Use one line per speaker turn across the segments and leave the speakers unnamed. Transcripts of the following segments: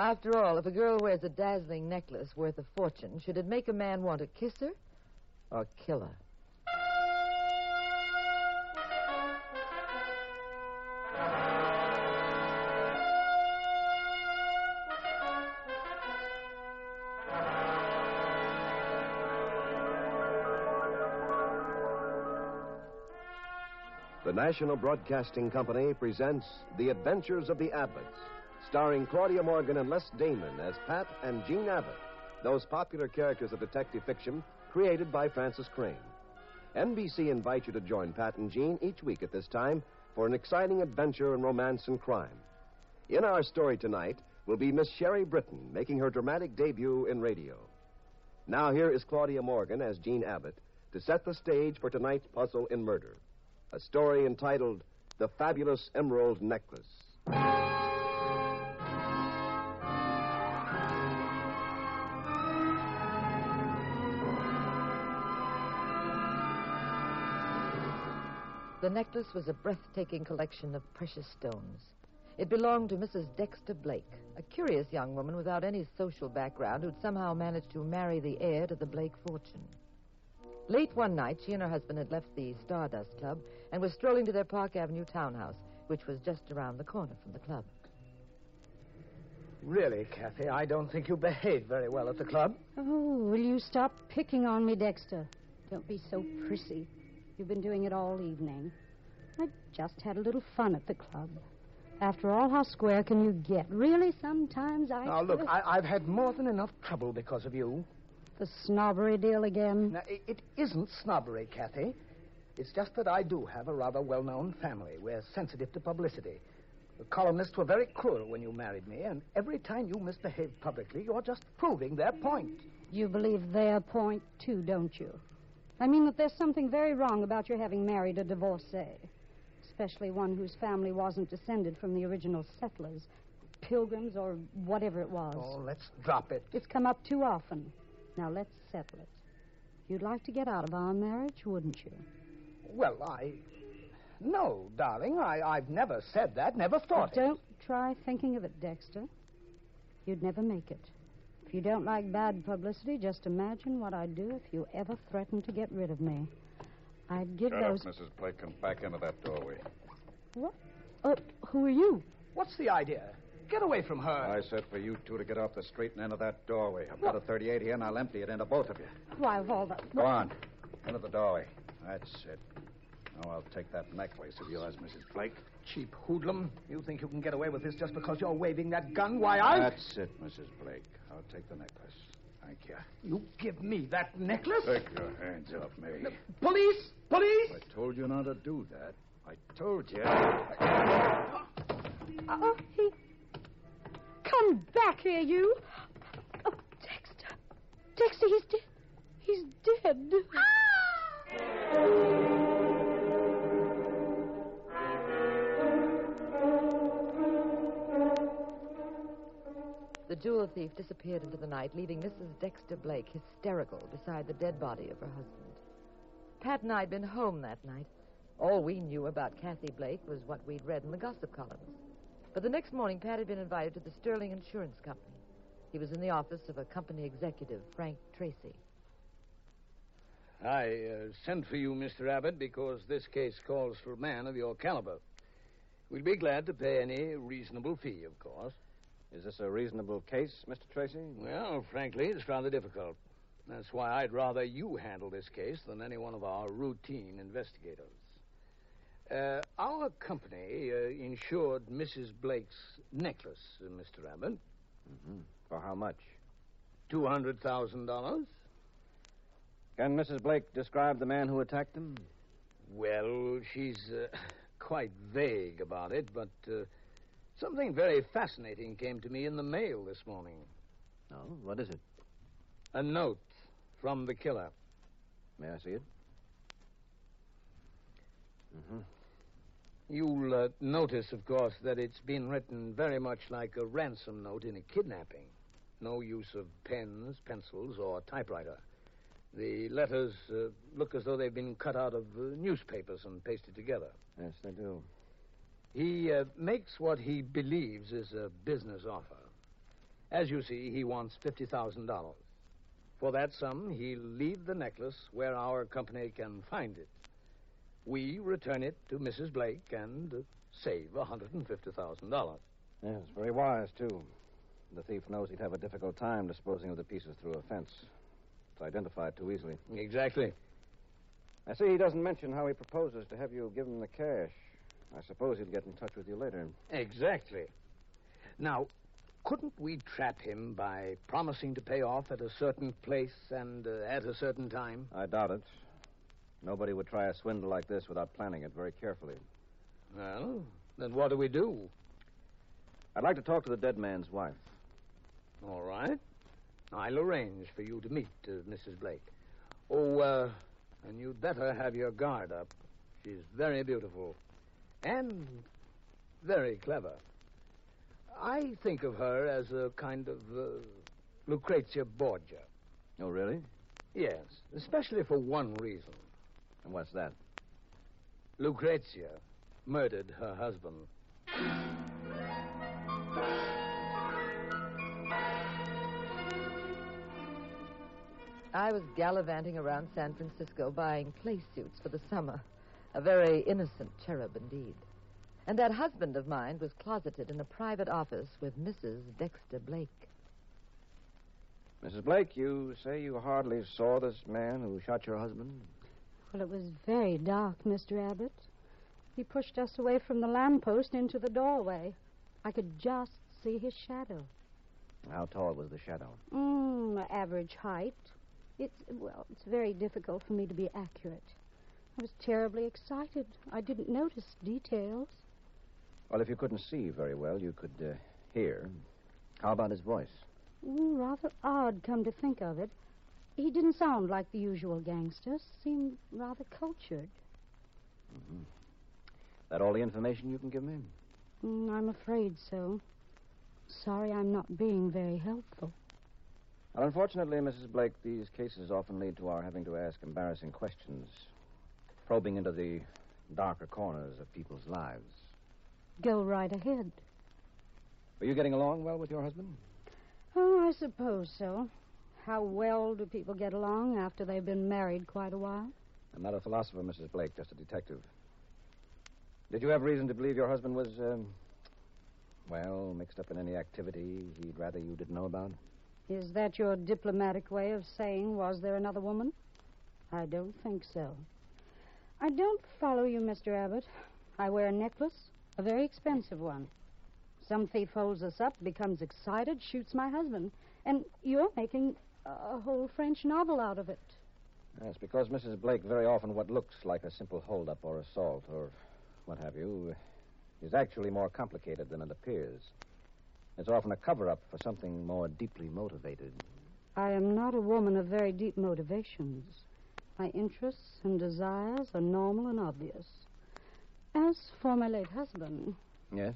After all, if a girl wears a dazzling necklace worth a fortune, should it make a man want to kiss her or kill her?
The National Broadcasting Company presents The Adventures of the Abbotts, starring Claudia Morgan and Les Damon as Pat and Jean Abbott, those popular characters of detective fiction created by Frances Crane. NBC invites you to join Pat and Jean each week at this time for an exciting adventure in romance and crime. In our story tonight will be Miss Sherry Britton making her dramatic debut in radio. Now, here is Claudia Morgan as Jean Abbott to set the stage for tonight's puzzle in murder a story entitled The Fabulous Emerald Necklace.
The necklace was a breathtaking collection of precious stones. It belonged to Mrs. Dexter Blake, a curious young woman without any social background who'd somehow managed to marry the heir to the Blake fortune. Late one night, she and her husband had left the Stardust Club and were strolling to their Park Avenue townhouse, which was just around the corner from the club.
Really, Kathy, I don't think you behaved very well at the club.
Oh, will you stop picking on me, Dexter? Don't be so prissy. You've been doing it all evening. I just had a little fun at the club. After all, how square can you get? Really, sometimes I.
Now, look, I, I've had more than enough trouble because of you.
The snobbery deal again?
Now, it, it isn't snobbery, Kathy. It's just that I do have a rather well known family. We're sensitive to publicity. The columnists were very cruel when you married me, and every time you misbehave publicly, you're just proving their point.
You believe their point, too, don't you? I mean that there's something very wrong about your having married a divorcee, especially one whose family wasn't descended from the original settlers, pilgrims, or whatever it was.
Oh, let's drop it.
It's come up too often. Now let's settle it. You'd like to get out of our marriage, wouldn't you?
Well, I. No, darling, I, I've never said that, never thought
it. Don't try thinking of it, Dexter. You'd never make it. If you don't like bad publicity, just imagine what I'd do if you ever threatened to get rid of me. I'd give
Shut
those.
up, Mrs. Blake, and back into that doorway.
What? Uh, who are you?
What's the idea? Get away from her.
I said for you two to get off the street and into that doorway. I've got a 38 here, and I'll empty it into both of you.
Why, of all the.
Go on. Into the doorway. That's it. Now I'll take that necklace of yours, Mrs. Blake.
Cheap hoodlum. You think you can get away with this just because you're waving that gun? Why, I.
That's it, Mrs. Blake. I'll take the necklace. Thank you.
You give me that necklace?
Take your hands off me.
Police! Police!
I told you not to do that. I told you.
Oh, he. Come back here, you. Oh, Dexter. Dexter, he's dead. He's dead. Ah!
The jewel thief disappeared into the night, leaving Mrs. Dexter Blake hysterical beside the dead body of her husband. Pat and I had been home that night. All we knew about Kathy Blake was what we'd read in the gossip columns. But the next morning, Pat had been invited to the Sterling Insurance Company. He was in the office of a company executive, Frank Tracy.
I uh, sent for you, Mr. Abbott, because this case calls for a man of your caliber. We'd be glad to pay any reasonable fee, of course.
Is this a reasonable case, Mr. Tracy?
Well, frankly, it's rather difficult. That's why I'd rather you handle this case than any one of our routine investigators. Uh, our company uh, insured Mrs. Blake's necklace, uh, Mr. Abbott.
Mm-hmm. For how much?
$200,000.
Can Mrs. Blake describe the man who attacked him?
Well, she's uh, quite vague about it, but uh, something very fascinating came to me in the mail this morning.
Oh, what is it?
A note from the killer.
May I see it?
Mm-hmm. You'll uh, notice, of course, that it's been written very much like a ransom note in a kidnapping. No use of pens, pencils, or typewriter. The letters uh, look as though they've been cut out of uh, newspapers and pasted together.
Yes, they do.
He uh, makes what he believes is a business offer. As you see, he wants $50,000. For that sum, he'll leave the necklace where our company can find it. We return it to Mrs. Blake and uh, save $150,000.
Yes, very wise, too. The thief knows he'd have a difficult time disposing of the pieces through a fence. It's identified too easily.
Exactly.
I see he doesn't mention how he proposes to have you give him the cash. I suppose he'll get in touch with you later.
Exactly. Now, couldn't we trap him by promising to pay off at a certain place and uh, at a certain time?
I doubt it. Nobody would try a swindle like this without planning it very carefully.
Well, then what do we do?
I'd like to talk to the dead man's wife.
All right. I'll arrange for you to meet uh, Mrs. Blake. Oh, uh, and you'd better have your guard up. She's very beautiful and very clever. I think of her as a kind of uh, Lucrezia Borgia.
Oh, really?
Yes, especially for one reason.
And what's that?
Lucrezia murdered her husband.
I was gallivanting around San Francisco buying play suits for the summer. A very innocent cherub indeed. And that husband of mine was closeted in a private office with Mrs. Dexter Blake.
Mrs. Blake, you say you hardly saw this man who shot your husband?
Well, it was very dark, Mr. Abbott. He pushed us away from the lamppost into the doorway. I could just see his shadow.
How tall was the shadow?
Mm, average height. It's, well, it's very difficult for me to be accurate. I was terribly excited. I didn't notice details.
Well, if you couldn't see very well, you could uh, hear. How about his voice?
Mm, rather odd, come to think of it. He didn't sound like the usual gangster. Seemed rather cultured.
Mm-hmm. That all the information you can give me?
Mm, I'm afraid so. Sorry I'm not being very helpful.
Well, unfortunately, Mrs. Blake, these cases often lead to our having to ask embarrassing questions, probing into the darker corners of people's lives.
Go right ahead.
Are you getting along well with your husband?
Oh, I suppose so. How well do people get along after they've been married quite a while?
I'm not a philosopher, Mrs. Blake, just a detective. Did you have reason to believe your husband was, um, well, mixed up in any activity he'd rather you didn't know about?
Is that your diplomatic way of saying, was there another woman? I don't think so. I don't follow you, Mr. Abbott. I wear a necklace, a very expensive one. Some thief holds us up, becomes excited, shoots my husband. And you're making a whole French novel out of it.
That's because Mrs. Blake very often what looks like a simple holdup or assault or what have you is actually more complicated than it appears. It's often a cover up for something more deeply motivated.
I am not a woman of very deep motivations. My interests and desires are normal and obvious. As for my late husband,
Yes?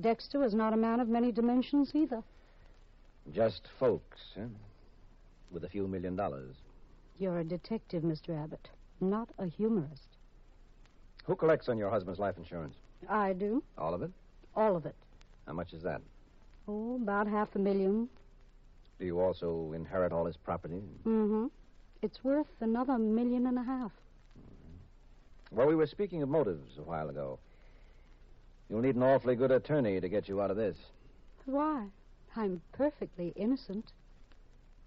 Dexter was not a man of many dimensions either.
Just folks, huh? With a few million dollars.
You're a detective, Mr. Abbott, not a humorist.
Who collects on your husband's life insurance?
I do,
All of it?
all of it.
How much is that?
Oh, about half a million.
Do you also inherit all his property?
Mm-hmm. It's worth another million and a half.
Well, we were speaking of motives a while ago. You'll need an awfully good attorney to get you out of this.
Why? I'm perfectly innocent.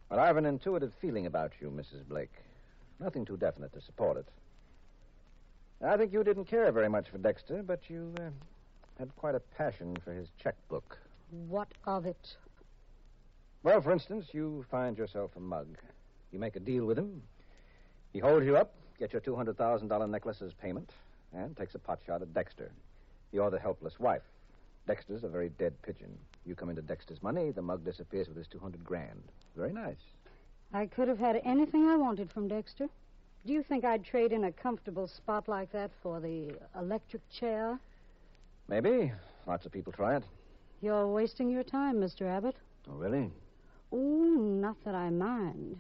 But I have an intuitive feeling about you, Mrs. Blake. Nothing too definite to support it. I think you didn't care very much for Dexter, but you uh, had quite a passion for his checkbook.
What of it?
Well, for instance, you find yourself a mug. You make a deal with him. He holds you up, gets your $200,000 necklace as payment, and takes a pot shot at Dexter. You're the helpless wife. Dexter's a very dead pigeon. You come into Dexter's money, the mug disappears with his 200 grand. Very nice.
I could have had anything I wanted from Dexter. Do you think I'd trade in a comfortable spot like that for the electric chair?
Maybe. Lots of people try it.
You're wasting your time, Mr. Abbott.
Oh, really?
Oh, not that I mind.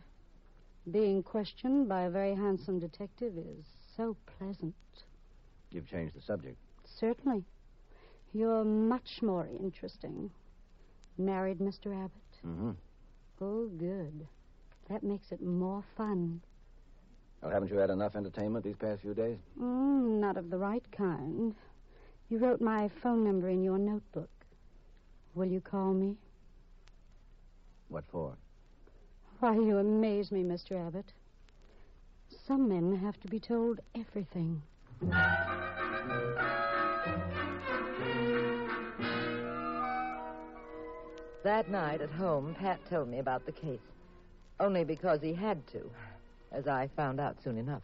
Being questioned by a very handsome detective is so pleasant.
You've changed the subject.
Certainly. You're much more interesting. Married, Mr. Abbott?
Mm-hmm.
Oh, good. That makes it more fun.
Well, haven't you had enough entertainment these past few days?
Mm, not of the right kind. You wrote my phone number in your notebook. Will you call me?
What for?
Why, you amaze me, Mr. Abbott. Some men have to be told everything.
That night at home, Pat told me about the case. Only because he had to, as I found out soon enough.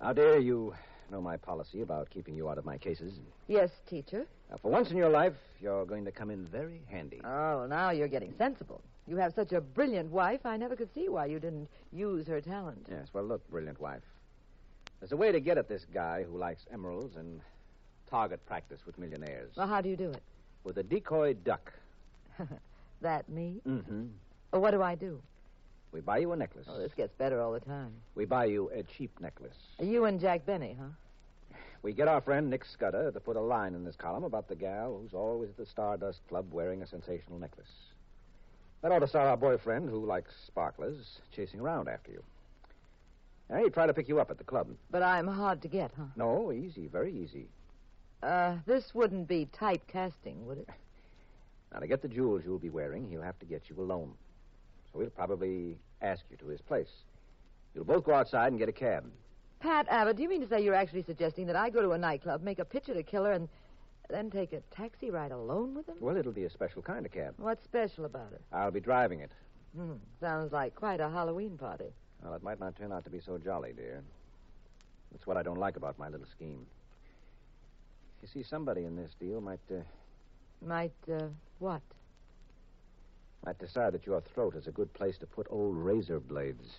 Now, dear, you know my policy about keeping you out of my cases.
Yes, teacher.
Now, for once in your life, you're going to come in very handy.
Oh, now you're getting sensible. You have such a brilliant wife, I never could see why you didn't use her talent.
Yes, well, look, brilliant wife. There's a way to get at this guy who likes emeralds and target practice with millionaires.
Well, how do you do it?
With a decoy duck.
that me?
Mm-hmm.
Well, what do I do?
We buy you a necklace.
Oh, this gets better all the time.
We buy you a cheap necklace.
You and Jack Benny, huh?
We get our friend Nick Scudder to put a line in this column about the gal who's always at the Stardust Club wearing a sensational necklace. That ought to start our boyfriend, who likes sparklers, chasing around after you. And he'd try to pick you up at the club.
But I'm hard to get, huh?
No, easy, very easy.
Uh, this wouldn't be typecasting, would it?
Now, to get the jewels you'll be wearing, he'll have to get you alone. So he'll probably ask you to his place. You'll both go outside and get a cab.
Pat Abbott, do you mean to say you're actually suggesting that I go to a nightclub, make a pitch at a killer, and then take a taxi ride alone with him?
Well, it'll be a special kind of cab.
What's special about it?
I'll be driving it.
Hmm, sounds like quite a Halloween party.
Well, it might not turn out to be so jolly, dear. That's what I don't like about my little scheme. You see, somebody in this deal might, uh,
Might, uh, what?
might decide that your throat is a good place to put old razor blades.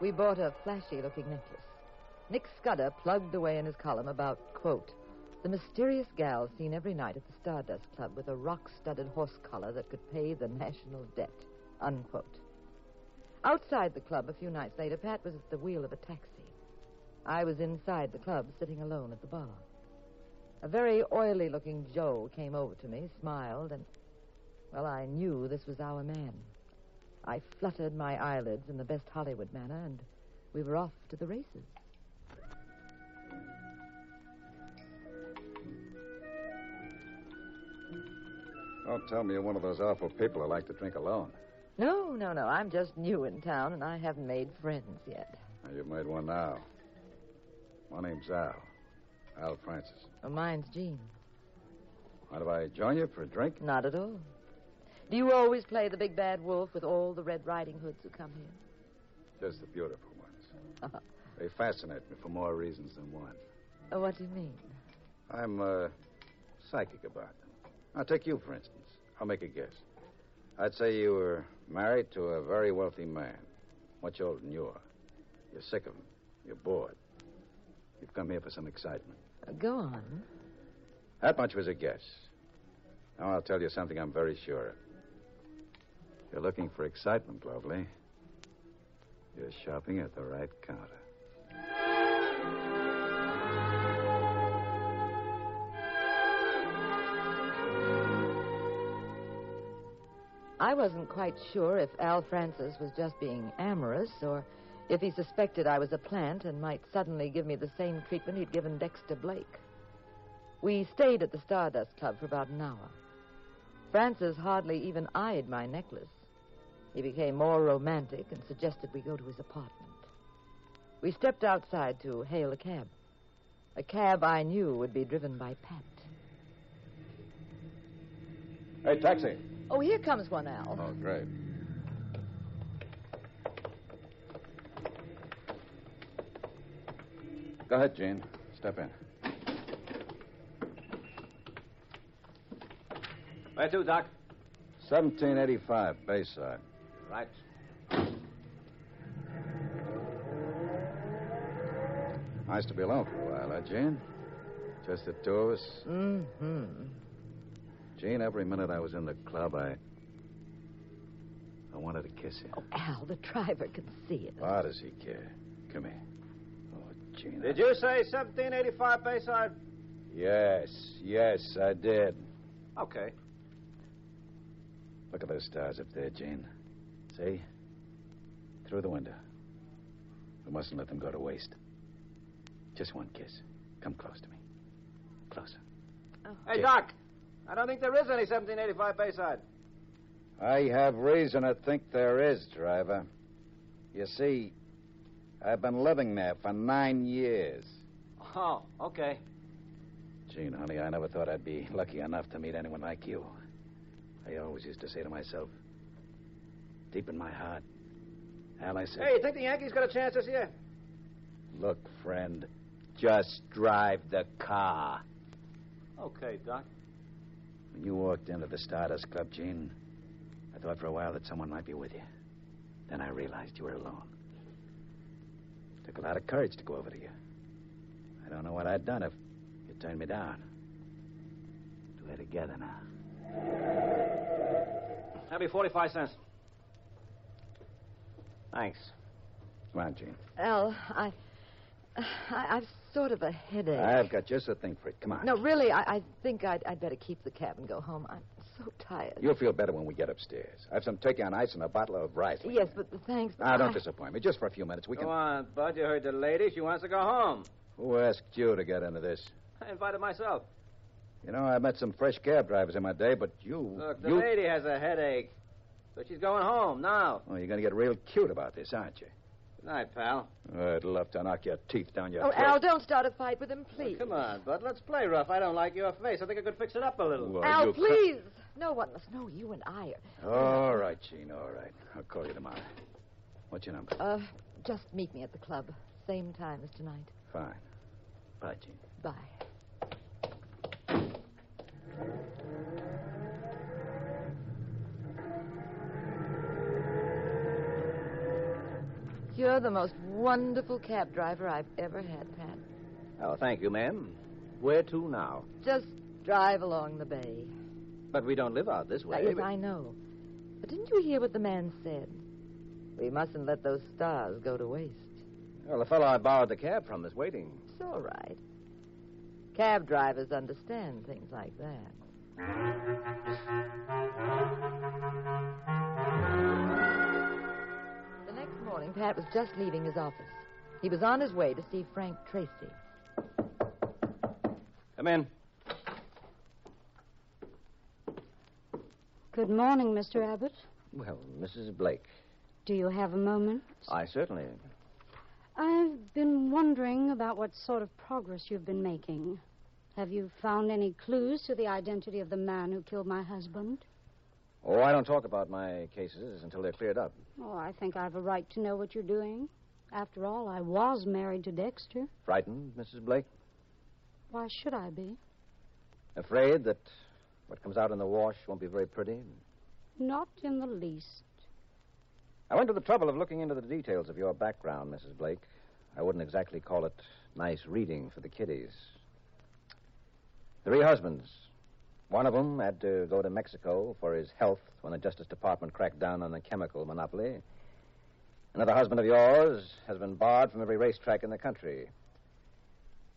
We bought a flashy looking necklace. Nick Scudder plugged away in his column about, quote, the mysterious gal seen every night at the Stardust Club with a rock studded horse collar that could pay the national debt, unquote. Outside the club a few nights later, Pat was at the wheel of a taxi. I was inside the club, sitting alone at the bar. A very oily looking Joe came over to me, smiled, and, well, I knew this was our man. I fluttered my eyelids in the best Hollywood manner, and we were off to the races.
Don't tell me you're one of those awful people who like to drink alone.
No, no, no. I'm just new in town, and I haven't made friends yet.
Now, you've made one now. My name's Al. Al Francis.
Oh, mine's Jean.
Mind if I join you for a drink?
Not at all. Do you always play the big bad wolf with all the Red Riding Hoods who come here?
Just the beautiful ones. They fascinate me for more reasons than one.
Oh, what do you mean?
I'm uh, psychic about them. I'll take you, for instance. I'll make a guess. I'd say you were married to a very wealthy man, much older than you are. You're sick of him. You're bored. You've come here for some excitement.
Uh, go on.
That much was a guess. Now I'll tell you something I'm very sure of. You're looking for excitement, Lovely. You're shopping at the right counter.
I wasn't quite sure if Al Francis was just being amorous or if he suspected I was a plant and might suddenly give me the same treatment he'd given Dexter Blake. We stayed at the Stardust Club for about an hour. Francis hardly even eyed my necklace. He became more romantic and suggested we go to his apartment. We stepped outside to hail a cab. A cab I knew would be driven by Pat.
Hey, taxi.
Oh, here comes one, Al.
Oh, great. Go ahead, Jean. Step in.
Where to, Doc?
1785, Bayside.
Right.
Nice to be alone for a while, huh, Jean? Just the two of us.
Mm-hmm.
Jean, every minute I was in the club, I. I wanted to kiss you.
Oh, Al, the driver can see it.
Why does he care? Come here. Oh, Jean.
Did you say 1785 Bayside?
Yes, yes, I did.
Okay.
Look at those stars up there, Jean. See? Through the window. We mustn't let them go to waste. Just one kiss. Come close to me. Closer. Oh.
Hey, Doc. I don't think there is any 1785 Bayside.
I have reason to think there is, driver. You see, I've been living there for nine years.
Oh, okay.
Jean, honey, I never thought I'd be lucky enough to meet anyone like you. I always used to say to myself, deep in my heart, Al, I said,
Hey, you think the Yankees got a chance this year?
look, friend, just drive the car.
Okay, Doc.
When you walked into the Stardust Club, Jean, I thought for a while that someone might be with you. Then I realized you were alone. It Took a lot of courage to go over to you. I don't know what I'd done if you turned me down. We're together now.
That'll be 45 cents. Thanks.
Come on, Jean.
Al, I, I, I've sort of a headache.
I've got just the thing for it. Come on.
No, really, I, I think I'd, I'd better keep the cab and go home. I'm so tired.
You'll feel better when we get upstairs. I have some turkey on ice and a bottle of Riesling.
Yes, but thanks. but
Now, don't
I-
disappoint me. Just for a few minutes. We
Go
can.
on, Bud. You heard the lady. She wants to go home.
Who asked you to get into this?
I invited myself.
You know, I met some fresh cab drivers in my day, but you.
Look, the
you...
lady has a headache. So she's going home now.
Oh, you're going to get real cute about this, aren't you?
Good night, pal.
I'd love to knock your teeth down your
Oh,
throat.
Al, don't start a fight with him, please.
Come on, Bud. Let's play rough. I don't like your face. I think I could fix it up a little.
Well,
Al,
you cut-
please. No one must know you and I are.
All right, Jean, all right. I'll call you tomorrow. What's your number?
Uh, just meet me at the club. Same time as tonight.
Fine. Bye, Jean.
Bye. You're the most wonderful cab driver I've ever had, Pat.
Oh, thank you, ma'am. Where to now?
Just drive along the bay.
But we don't live out this way.
Ah, yes, I know. But didn't you hear what the man said? We mustn't let those stars go to waste.
Well, the fellow I borrowed the cab from is waiting.
It's all right. Cab drivers understand things like that. Morning, Pat was just leaving his office. He was on his way to see Frank Tracy.
Come in.
Good morning, Mr. Abbott.
Well, Mrs. Blake,
Do you have a moment?
I certainly.
I've been wondering about what sort of progress you've been making. Have you found any clues to the identity of the man who killed my husband?
Oh, I don't talk about my cases until they're cleared up.
Oh, I think I've a right to know what you're doing. After all, I was married to Dexter.
Frightened, Mrs. Blake?
Why should I be?
Afraid that what comes out in the wash won't be very pretty?
Not in the least.
I went to the trouble of looking into the details of your background, Mrs. Blake. I wouldn't exactly call it nice reading for the kiddies. Three husbands. One of them had to go to Mexico for his health when the Justice Department cracked down on the chemical monopoly. Another husband of yours has been barred from every racetrack in the country.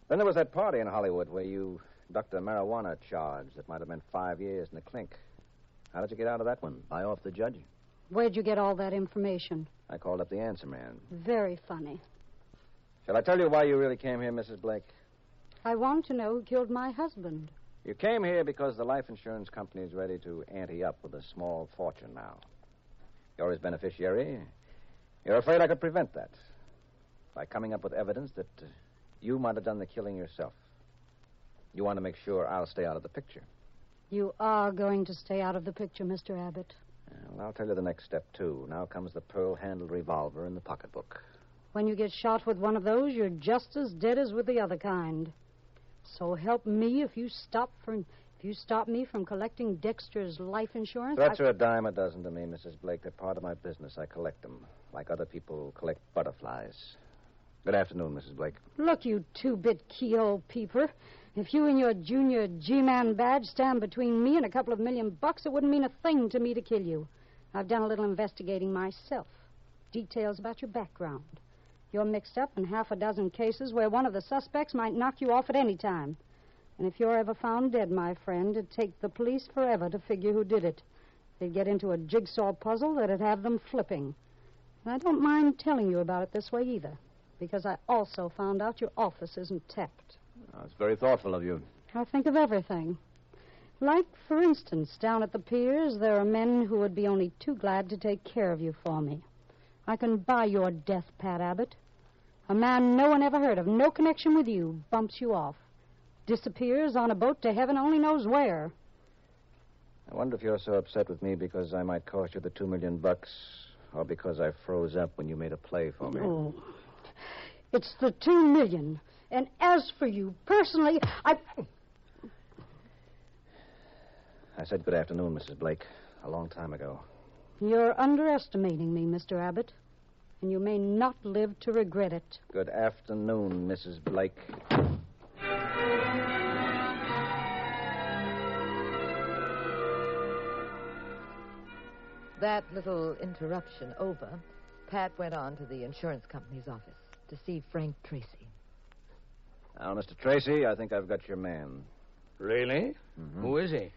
Then there was that party in Hollywood where you ducked a marijuana charge that might have meant five years in the clink. How did you get out of that one? Buy off the judge?
Where'd you get all that information?
I called up the answer man.
Very funny.
Shall I tell you why you really came here, Mrs. Blake?
I want to know who killed my husband.
You came here because the life insurance company is ready to ante up with a small fortune now. You're his beneficiary. You're afraid I could prevent that by coming up with evidence that uh, you might have done the killing yourself. You want to make sure I'll stay out of the picture.
You are going to stay out of the picture, Mr. Abbott.
Well, I'll tell you the next step, too. Now comes the pearl handled revolver in the pocketbook.
When you get shot with one of those, you're just as dead as with the other kind. So help me if you stop from if you stop me from collecting Dexter's life insurance.
Threats
I-
are a dime a dozen to me, Mrs. Blake. They're part of my business. I collect them, like other people collect butterflies. Good afternoon, Mrs. Blake.
Look, you two-bit keyhole peeper. If you and your junior G-man badge stand between me and a couple of million bucks, it wouldn't mean a thing to me to kill you. I've done a little investigating myself. Details about your background. You're mixed up in half a dozen cases where one of the suspects might knock you off at any time. And if you're ever found dead, my friend, it'd take the police forever to figure who did it. They'd get into a jigsaw puzzle that'd have them flipping. And I don't mind telling you about it this way either, because I also found out your office isn't tapped.
That's very thoughtful of you.
I think of everything. Like, for instance, down at the piers, there are men who would be only too glad to take care of you for me. I can buy your death, Pat Abbott. A man no one ever heard of, no connection with you, bumps you off. Disappears on a boat to heaven only knows where.
I wonder if you're so upset with me because I might cost you the two million bucks, or because I froze up when you made a play for me.
Oh. It's the two million. And as for you, personally, I.
I said good afternoon, Mrs. Blake, a long time ago.
You're underestimating me, Mr. Abbott. And you may not live to regret it.
Good afternoon, Mrs. Blake.
That little interruption over, Pat went on to the insurance company's office to see Frank Tracy.
Now, Mr. Tracy, I think I've got your man.
Really?
Mhm.
Who is he?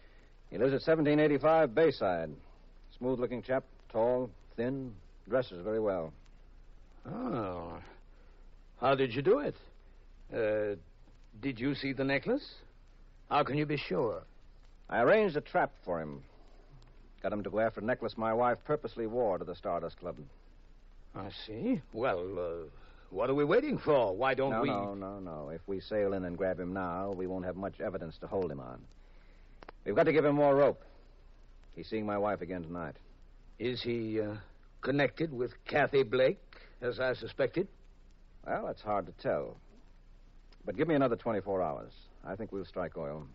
He lives at 1785 Bayside. Smooth looking chap, tall, thin, dresses very well.
Oh. How did you do it? Uh, did you see the necklace? How can you be sure?
I arranged a trap for him. Got him to go after a necklace my wife purposely wore to the Stardust Club.
I see. Well, uh, what are we waiting for? Why don't
no,
we?
no, no, no. If we sail in and grab him now, we won't have much evidence to hold him on. We've got to give him more rope. He's seeing my wife again tonight.
Is he uh, connected with Kathy Blake, as I suspected?
Well, it's hard to tell. But give me another 24 hours. I think we'll strike oil.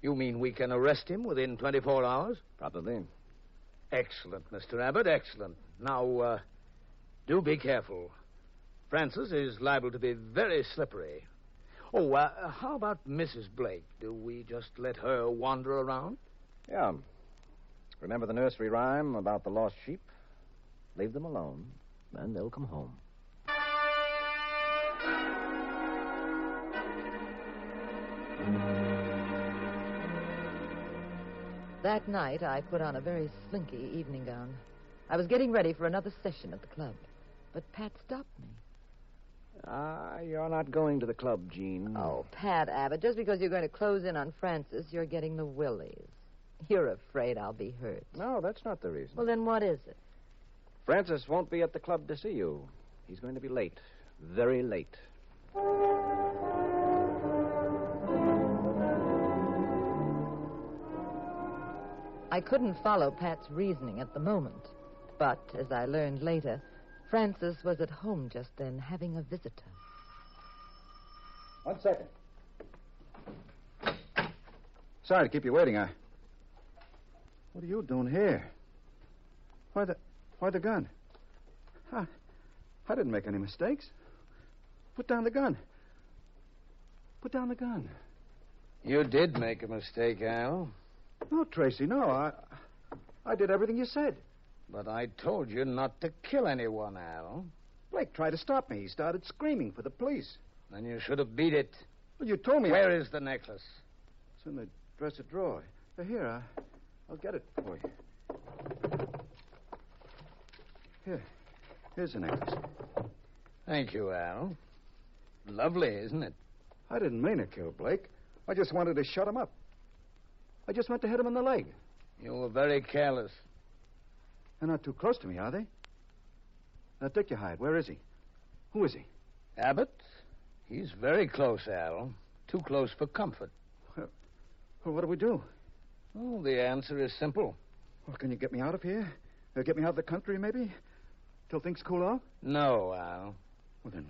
You mean we can arrest him within 24 hours?
Probably.
Excellent, Mr. Abbott, excellent. Now, uh, do be careful. Francis is liable to be very slippery. Oh, uh, how about Mrs. Blake? Do we just let her wander around?
Yeah. Remember the nursery rhyme about the lost sheep? Leave them alone, and they'll come home.
That night, I put on a very slinky evening gown. I was getting ready for another session at the club, but Pat stopped me.
Ah, you're not going to the club, Jean.
Oh, Pat Abbott, just because you're going to close in on Francis, you're getting the willies. You're afraid I'll be hurt.
No, that's not the reason.
Well, then what is it?
Francis won't be at the club to see you. He's going to be late. Very late.
I couldn't follow Pat's reasoning at the moment. But, as I learned later, Francis was at home just then having a visitor.
One second. Sorry to keep you waiting. I.
What are you doing here? Why the why the gun? I, I didn't make any mistakes. Put down the gun. Put down the gun.
You did make a mistake, Al.
No, Tracy, no. I I did everything you said.
But I told you not to kill anyone, Al.
Blake tried to stop me. He started screaming for the police.
Then you should have beat it.
Well, you told me. I-
Where is the necklace?
It's in the dresser drawer. Here, I, I'll get it for you. Here. Here's the necklace.
Thank you, Al. Lovely, isn't it?
I didn't mean to kill Blake. I just wanted to shut him up. I just meant to hit him in the leg.
You were very careless.
They're not too close to me, are they? Now, Dick, you hide. Where is he? Who is he?
Abbott? He's very close, Al. Too close for comfort.
Well, what do we do?
Oh, the answer is simple.
Well, can you get me out of here? Uh, get me out of the country, maybe? Till things cool off?
No, Al.
Well, then,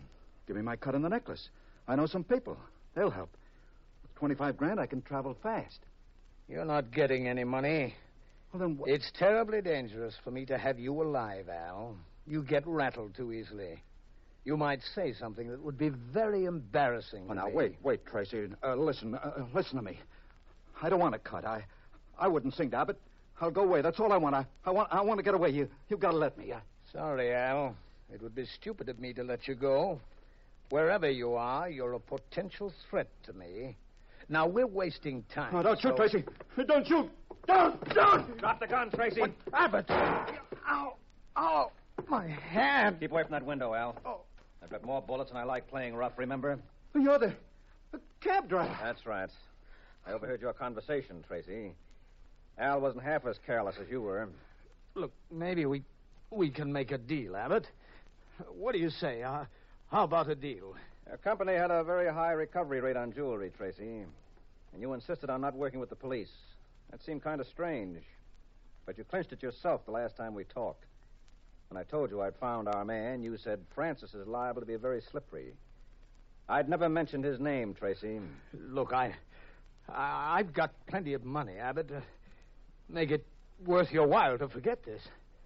give me my cut on the necklace. I know some people. They'll help. With 25 grand, I can travel fast.
You're not getting any money.
Well, then, what?
It's terribly dangerous for me to have you alive, Al. You get rattled too easily. You might say something that would be very embarrassing. To
now,
me.
wait, wait, Tracy. Uh, listen, uh, uh, listen to me. I don't want to cut. I, I wouldn't sing to Abbott. I'll go away. That's all I want. I, I want, I want to get away. You, you've got to let me. I...
Sorry, Al. It would be stupid of me to let you go. Wherever you are, you're a potential threat to me. Now, we're wasting time.
Oh, don't shoot, Tracy. Don't shoot. Don't, don't.
Drop the gun, Tracy.
What? Abbott! Ow! Ow! My hand!
Keep away from that window, Al.
Oh.
I've got more bullets and I like playing rough, remember?
You're the, the cab driver.
That's right. I overheard your conversation, Tracy. Al wasn't half as careless as you were.
Look, maybe we we can make a deal, Abbott. What do you say? Uh, how about a deal?
Your company had a very high recovery rate on jewelry, Tracy. And you insisted on not working with the police. That seemed kind of strange. But you clinched it yourself the last time we talked. When I told you I'd found our man, you said Francis is liable to be very slippery. I'd never mentioned his name, Tracy.
Look, I, I I've got plenty of money, Abbott. Uh, make it worth your while to forget this.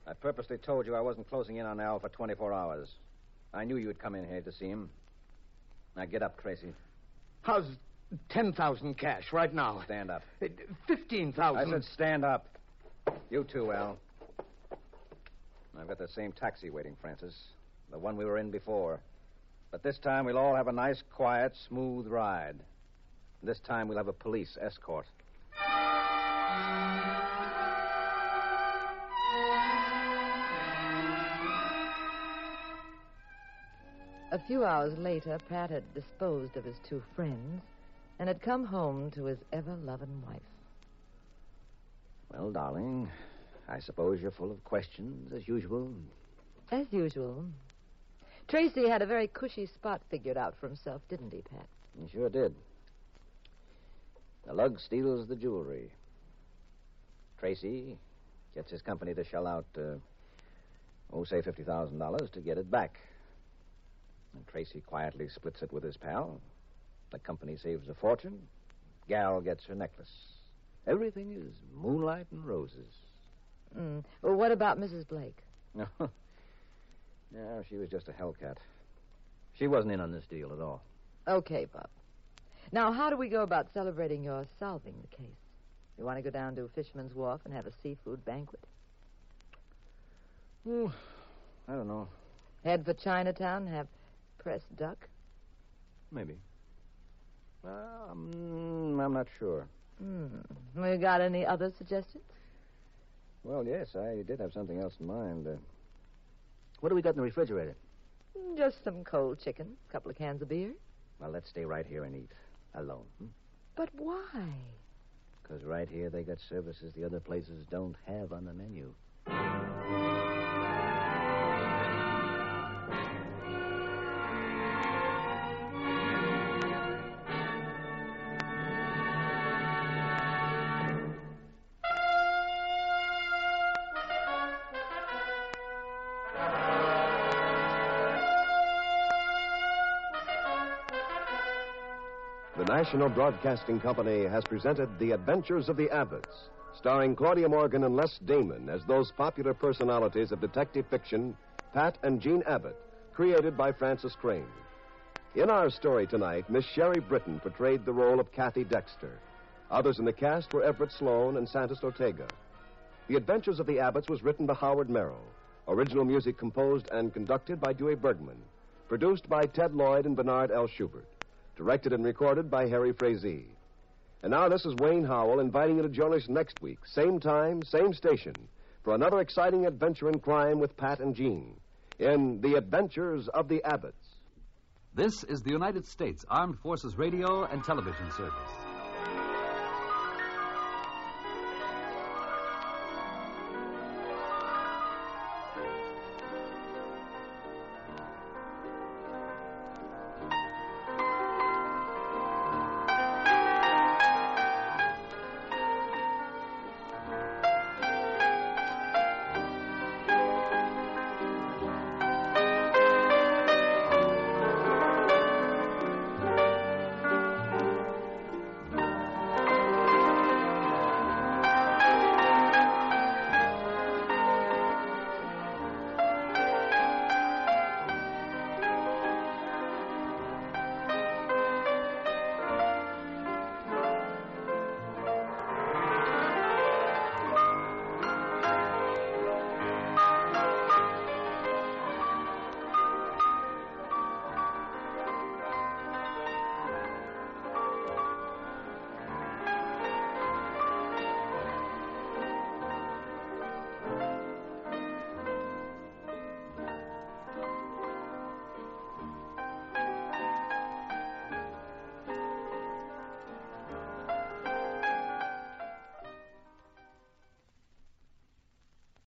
I purposely told you I wasn't closing in on Al for 24 hours. I knew you'd come in here to see him. Now get up, Tracy.
How's ten thousand cash right now?
Stand up.
Uh,
15,000.
I
said stand up. You too, Al. I've got the same taxi waiting, Francis. The one we were in before. But this time we'll all have a nice, quiet, smooth ride. This time we'll have a police escort.
A few hours later, Pat had disposed of his two friends and had come home to his ever loving wife.
Well, darling, I suppose you're full of questions, as usual.
As usual. Tracy had a very cushy spot figured out for himself, didn't he, Pat?
You sure did. The lug steals the jewelry. Tracy gets his company to shell out, uh, oh, say $50,000 to get it back. And Tracy quietly splits it with his pal. The company saves a fortune. Gal gets her necklace. Everything is moonlight and roses.
Mm. Well, what about Mrs. Blake?
No. no, she was just a hellcat. She wasn't in on this deal at all.
Okay, Bob. Now, how do we go about celebrating your solving the case? You want to go down to Fisherman's Wharf and have a seafood banquet?
Oh, I don't know.
Head for Chinatown have pressed duck?
Maybe. Um, I'm not sure.
Hmm. We got any other suggestions?
Well, yes, I did have something else in mind. Uh, what do we got in the refrigerator?
Just some cold chicken, a couple of cans of beer.
Well, let's stay right here and eat. Alone. Hmm?
But why?
Because right here they got services the other places don't have on the menu.
National Broadcasting Company has presented The Adventures of the Abbotts, starring Claudia Morgan and Les Damon as those popular personalities of detective fiction, Pat and Jean Abbott, created by Frances Crane. In our story tonight, Miss Sherry Britton portrayed the role of Kathy Dexter. Others in the cast were Everett Sloane and Santos Ortega. The Adventures of the Abbotts was written by Howard Merrill. Original music composed and conducted by Dewey Bergman. Produced by Ted Lloyd and Bernard L. Schubert. Directed and recorded by Harry Frazee. And now this is Wayne Howell inviting you to join us next week, same time, same station, for another exciting adventure in crime with Pat and Jean in The Adventures of the Abbotts.
This is the United States Armed Forces Radio and Television Service.